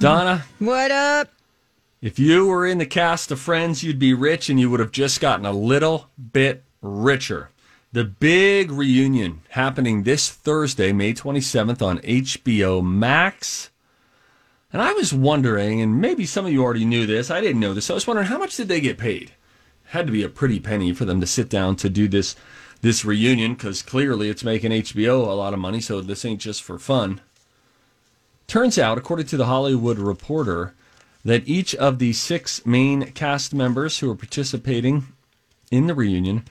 Donna, What up? if you were in the cast of Friends, you'd be rich and you would have just gotten a little bit richer. The big reunion happening this Thursday, May 27th on HBO Max. And I was wondering, and maybe some of you already knew this, I didn't know this. I was wondering how much did they get paid? Had to be a pretty penny for them to sit down to do this this reunion because clearly it's making HBO a lot of money, so this ain't just for fun. Turns out, according to the Hollywood Reporter, that each of the six main cast members who are participating in the reunion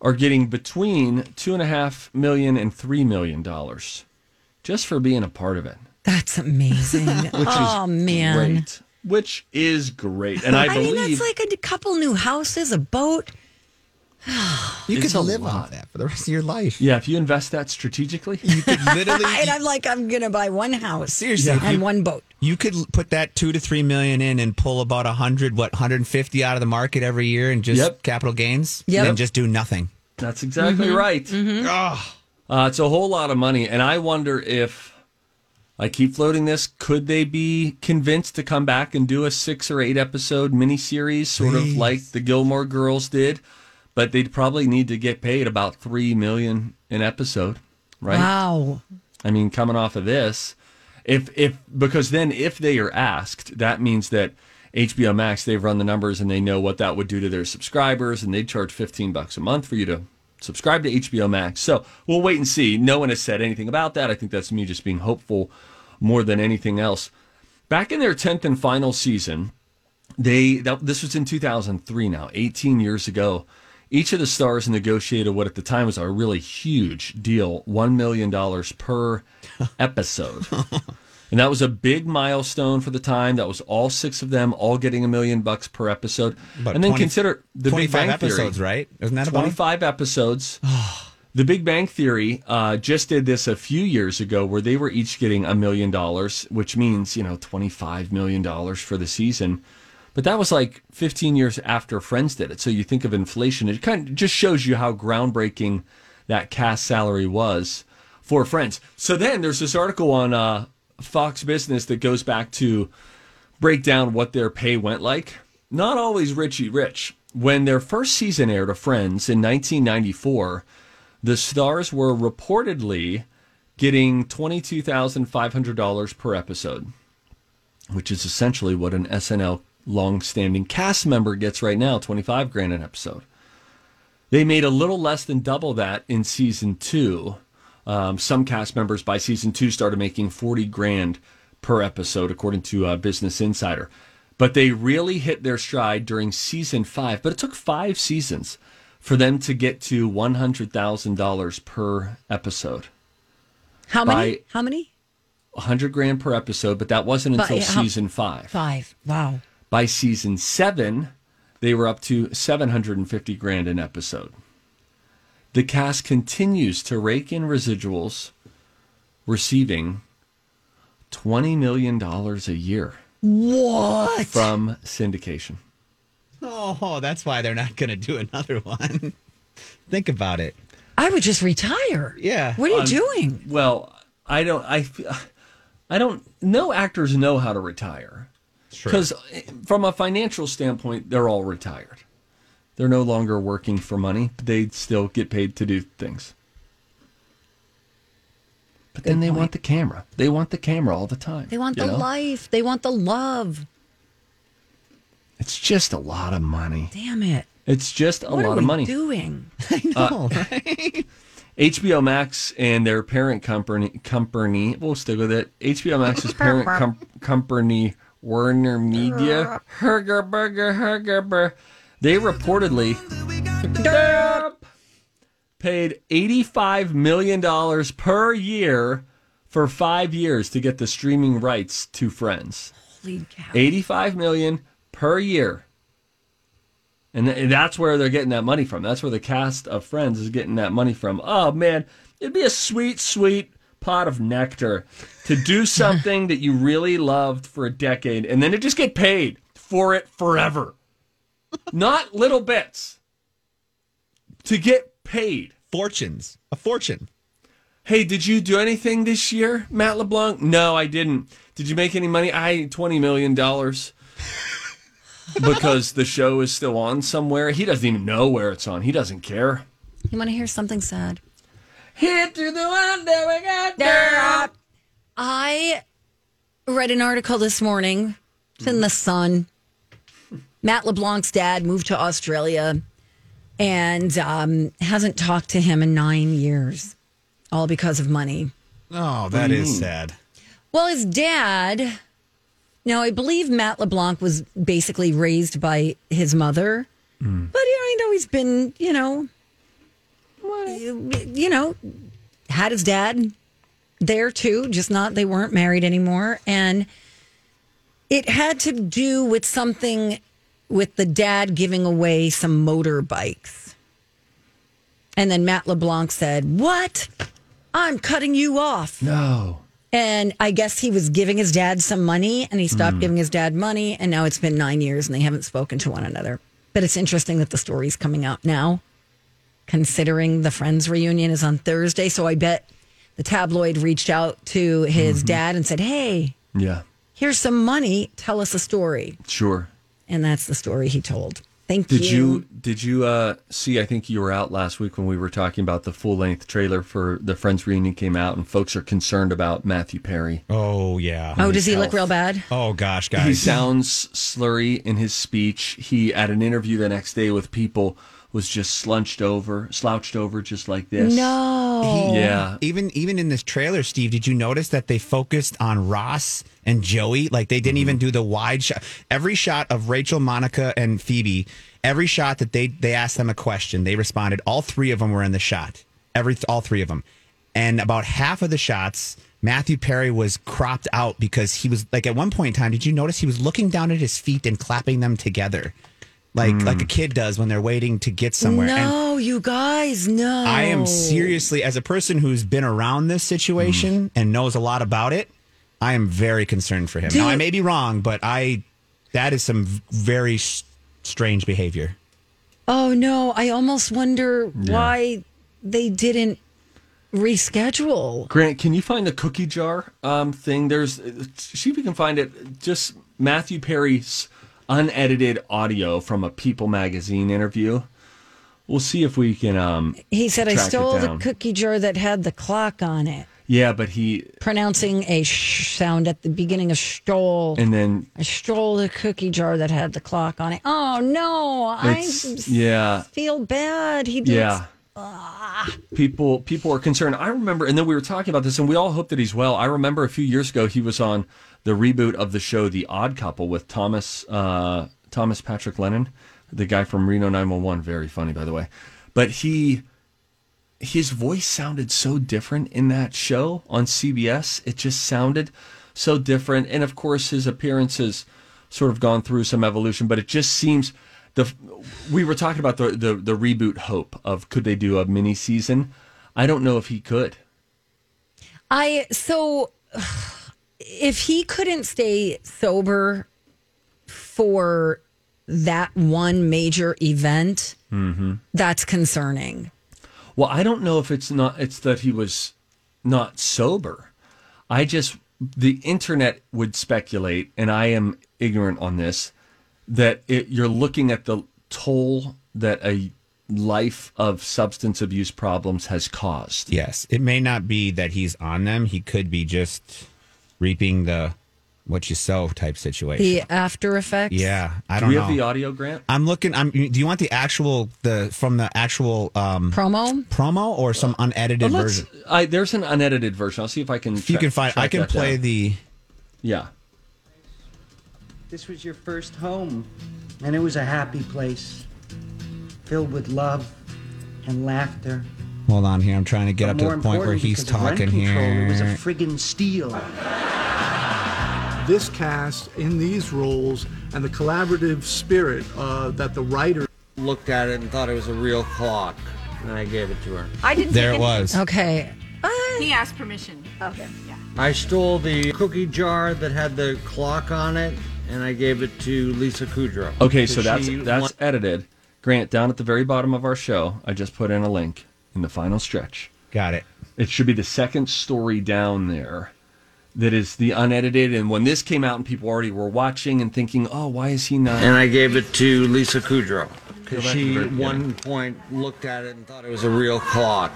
are getting between two and a half million and three million dollars just for being a part of it. That's amazing. Which oh is man. great. Which is great. And I, I mean, believe that's like a couple new houses, a boat. You It's could live lot. on that for the rest of your life. yeah, if you invest that strategically, You could literally. and I'm like, I'm gonna buy one house Seriously, if and you- one boat. You could l- put that two to three million in and pull about a hundred, what, 150 out of the market every year and just Yep. capital gains. Yep. And just do nothing. that's exactly right. Uh, it's a whole lot of money, and I wonder if I keep floating this. Could they be convinced to come back and do a six or eight episode miniseries, sort of like the Gilmore Girls did? But they'd probably need to get paid about three million an episode, right? Wow. I mean, coming off of this, if if because then if they are asked, that means that HBO Max they've run the numbers and they know what that would do to their subscribers, and they'd charge fifteen bucks a month for you to subscribe to HBO Max. So we'll wait and see. No one has said anything about that. I think that's me just being hopeful more than anything else. Back in their tenth and final season, they that, this was in 2003 now 18 years ago each of the stars negotiated what at the time was a really huge deal $1 million per episode. And that was a big milestone for the time. That was all six of them all getting a million bucks per episode. About and then 20 consider the big bang episodes, theory right? Isn't that about? 25 episodes. The big bang theory uh, just did this a few years ago where they were each getting a million dollars which means you know 25 million dollars for the season but that was like 15 years after friends did it so you think of inflation it kind of just shows you how groundbreaking that cast salary was for friends so then there's this article on uh, fox business that goes back to break down what their pay went like. Not always Richie Rich. When their first season aired of Friends in 1994, the stars were reportedly getting $22,500 per episode, which is essentially what an SNL long-standing cast member gets right now, 25 grand an episode. They made a little less than double that in season two. Um, some cast members by season two started making 40 grand per episode, according to uh, Business Insider. But they really hit their stride during season five. But it took five seasons for them to get to $100,000 per episode. How many? By- How many? 100 grand per episode, but that wasn't until how- season five. Five. Wow. By season seven, they were up to 750 grand an episode. The cast continues to rake in residuals, receiving $20 million a year What? from syndication. Oh, that's why they're not going to do another one. Think about it. I would just retire. Yeah. What are you Um, doing? Well, I don't, I, I don't, no actors know how to retire. Because eh, from a financial standpoint, they're all retired. They're no longer working for money. They still get paid to do things. But then they point. want the camera. They want the camera all the time. They want the know? life. They want the love. It's just a lot of money. Damn it. It's just a What lot are of money. doing? Uh, no, HBO Max and their parent company, company, we'll stick with it. HBO Max's parent com- company, Warner Media, Herger Burger, Herger Burger, they reportedly paid $85 million per year for five years to get the streaming rights to Friends. Holy cow. 85 million per year. And th- that's where they're getting that money from. That's where the cast of Friends is getting that money from. Oh man, it'd be a sweet, sweet pot of nectar to do something that you really loved for a decade and then to just get paid for it forever. Not little bits. To get paid. fortunes, a fortune. Hey, did you do anything this year, Matt LeBlanc? No, I didn't. Did you make any money? I twenty million dollars. because the show is still on somewhere. He doesn't even know where it's on. He doesn't care. You want to hear something sad? Hit to the one that we got there. I read an article this morning. It's in the Sun. Matt LeBlanc's dad moved to Australia and um, hasn't talked to him in nine years, all because of money. Oh, that is sad. Well, his dad. Now, I believe Matt LeBlanc was basically raised by his mother, but you know, I know he's been, you know, you know, had his dad there too, just not they weren't married anymore, and it had to do with something with the dad giving away some motorbikes. And then Matt LeBlanc said, "What? I'm cutting you off." No. And I guess he was giving his dad some money and he stopped Hmm. giving his dad money. And now it's been nine years and they haven't spoken to one another. But it's interesting that the story's coming out now, considering the Friends reunion is on Thursday. So I bet the tabloid reached out to his Mm-hmm. dad and said, Hey, Yeah. here's some money. Tell us a story. Sure. And that's the story he told. Thank Did you. you did you uh, see? I think you were out last week when we were talking about the full length trailer for the Friends reunion came out, and folks are concerned about Matthew Perry. Oh yeah. Oh, does he look real bad? Oh gosh, guys. He sounds slurry in his speech. He at an interview the next day with people was just slunched over, slouched over, just like this. No. Yeah. even even in this trailer, Steve, did you notice that they focused on Ross and Joey? Like they didn't even mm-hmm. do the wide shot. Every shot of Rachel, Monica, and Phoebe, every shot that they they asked them a question, they responded. All three of them were in the shot. Every all three of them, and about half of the shots. Matthew Perry was cropped out because he was like at one point in time. Did you notice he was looking down at his feet and clapping them together, like like a kid does when they're waiting to get somewhere? And- No, you guys, no. I am seriously, as a person who's been around this situation and knows a lot about it, I am very concerned for him. Now, I may be wrong, but I that is some very s- strange behavior. Oh no, I almost wonder why they didn't reschedule. Grant, can you find the cookie jar um, thing? There's see if you can find it. Just Matthew Perry's unedited audio from a People magazine interview. We'll see if we can. Um, He said, I stole the cookie jar that had the clock on it, yeah, but he pronouncing a sh sound at the beginning of stole. and then I stole the cookie jar that had the clock on it. Oh no, I yeah feel bad. He looks- yeah. People people are concerned. I remember, and then we were talking about this, and we all hope that he's well. I remember a few years ago he was on the reboot of the show The Odd Couple with Thomas uh, Thomas Patrick Lennon, the guy from Reno 911. Very funny, by the way. But he his voice sounded so different in that show on CBS. It just sounded so different, and of course his appearances sort of gone through some evolution. But it just seems the we were talking about the the, the reboot hope of could they do a mini season? I don't know if he could. I so if he couldn't stay sober for that one major event, Mm-hmm. that's concerning. Well, I don't know if it's not it's that he was not sober. I just the internet would speculate, and I am ignorant on this, that it, you're looking at the toll that a life of substance abuse problems has caused. Yes, it may not be that he's on them. He could be just reaping the what you sow type situation. The after effects. yeah, I don't. don't we know. have the audio, Grant? I'm looking. I'm. Do you want the actual the from the actual um, Promo. promo or some unedited Well, version? I, there's an unedited version. I'll see if I can. If you can find, I can play the. Yeah. This was your first home, and it was a happy place, filled with love and laughter. Hold on here. I'm trying to get But up to the point where he's because rent talking here. It was a friggin' steal. this cast in these roles and the collaborative spirit uh, that the writer looked at it and thought it was a real clock, and I gave it to her. I didn't. there it was. Okay. He asked permission. Okay. Yeah. I stole the cookie jar that had the clock on it, and I gave it to Lisa Kudrow. Okay, so that's that's won- edited. Grant, down at the very bottom of our show, I just put in a link in the final stretch. Got it. It should be the second story down there that is the unedited. And when this came out and people already were watching and thinking, oh, why is he not? and I gave it to Lisa Kudrow because Go back to she at beginning. one point looked at it and thought it was a real clock.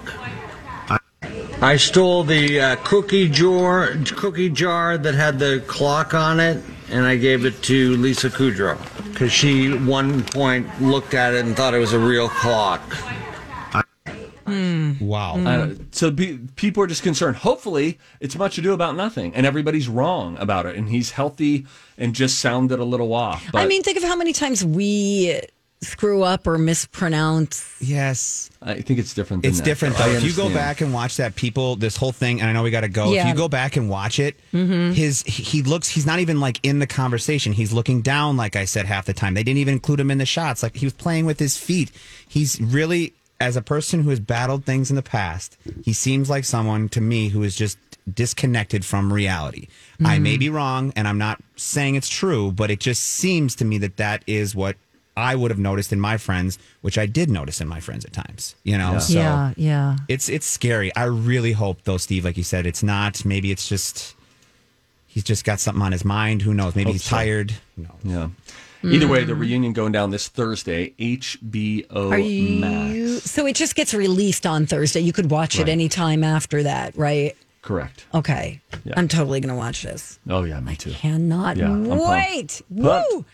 I stole the uh, cookie jar, cookie jar that had the clock on it, and I gave it to Lisa Kudrow because she at one point looked at it and thought it was a real clock. Hmm. Wow. Hmm. Uh, so be, people are just concerned. Hopefully, it's much ado about nothing, and everybody's wrong about it, and he's healthy and just sounded a little off. But I mean, think of how many times we screw up or mispronounce. yes. I think it's different. Than It's that, different though. though. If you go back and watch that people, this whole thing, and I know we got to go. If you go back and watch it, mm-hmm. his he looks. He's not even like in the conversation. He's looking down, like I said half the time. They didn't even include him in the shots. Like he was playing with his feet. He's really, as a person who has battled things in the past, he seems like someone to me who is just disconnected from reality. I may be wrong, and I'm not saying it's true, but it just seems to me that that is what. I would have noticed in my friends, which I did notice in my friends at times, you know. So yeah, yeah. it's it's scary. I really hope though, Steve, like you said, it's not. Maybe it's just he's just got something on his mind. Who knows? Maybe Hope he's so. tired. Who Yeah. Either way, the mm-hmm. reunion going down this Thursday. HBO you? Max. So it just gets released on Thursday. You could watch it Right. anytime after that, right? Correct. Okay. Yeah. I'm totally going to watch this. Oh yeah, me too. Cannot Yeah, wait. Woo!